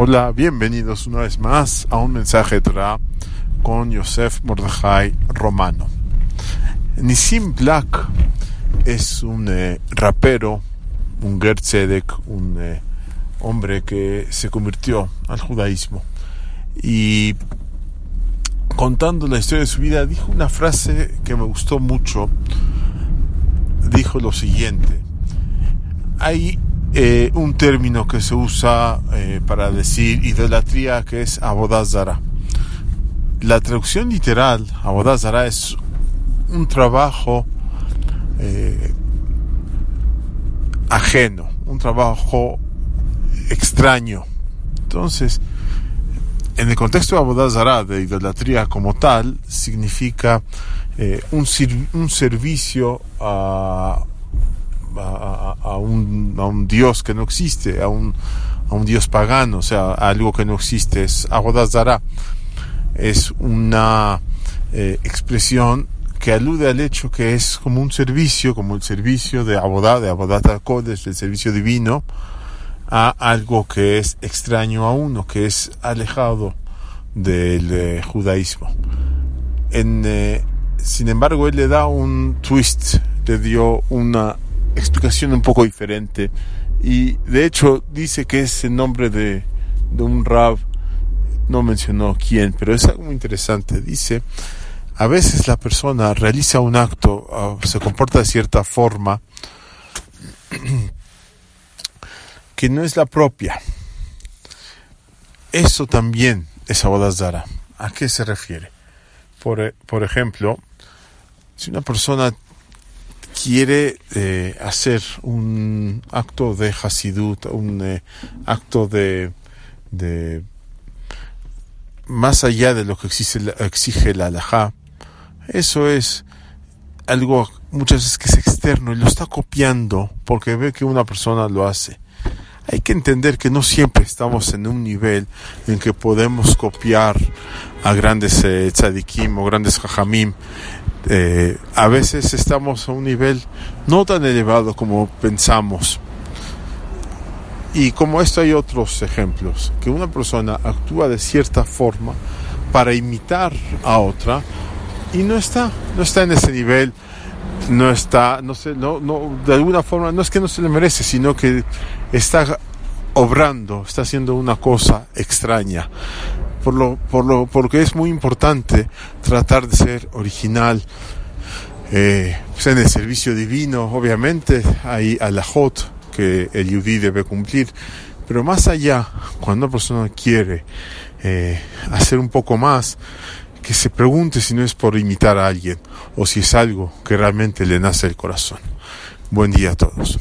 Hola, bienvenidos una vez más a un mensaje de Torah con Yosef Mordechai Romano. Nisim Black es un eh, rapero, un Gertzedek, un eh, hombre que se convirtió al judaísmo. Y contando la historia de su vida, dijo una frase que me gustó mucho. Dijo lo siguiente. Hay eh, un término que se usa eh, para decir idolatría que es abodazara. La traducción literal, abodazara, es un trabajo eh, ajeno, un trabajo extraño. Entonces, en el contexto de abodazara, de idolatría como tal, significa un, un servicio a a, un, a, un, dios que no existe, a un, a un dios pagano, o sea, algo que no existe, es Agodazara. Es una eh, expresión que alude al hecho que es como un servicio, como el servicio de Abodá, de Abodat Kodesh, el servicio divino, a algo que es extraño a uno, que es alejado del eh, judaísmo. Eh, sin embargo, él le da un twist, le dio una explicación un poco diferente. Y de hecho dice que es el nombre de, de un rab, no mencionó quién, pero es algo muy interesante. Dice, a veces la persona realiza un acto, ah, se comporta de cierta forma que no es la propia. Eso también es Abodazara. ¿A qué se refiere? Por, por ejemplo, si una persona quiere eh, hacer un acto de Hasidut, un eh, acto de, más allá de lo que exige, exige la halajá, eso es algo muchas veces que es externo y lo está copiando porque ve que una persona lo hace. Hay que entender que no siempre estamos en un nivel en que podemos copiar a grandes eh, tzadikim o grandes jajamim eh, a veces estamos a un nivel no tan elevado como pensamos. Y como esto hay otros ejemplos, que una persona actúa de cierta forma para imitar a otra y no está, no está en ese nivel, no está, no sé, no, no, de alguna forma, no es que no se le merece, sino que está obrando, está haciendo una cosa extraña por lo, por lo, porque es muy importante tratar de ser original. Eh, pues en el servicio divino, obviamente, hay alajot que el yudí debe cumplir, pero más allá, cuando una persona quiere eh, hacer un poco más, que se pregunte si no es por imitar a alguien o si es algo que realmente le nace el corazón. Buen día a todos.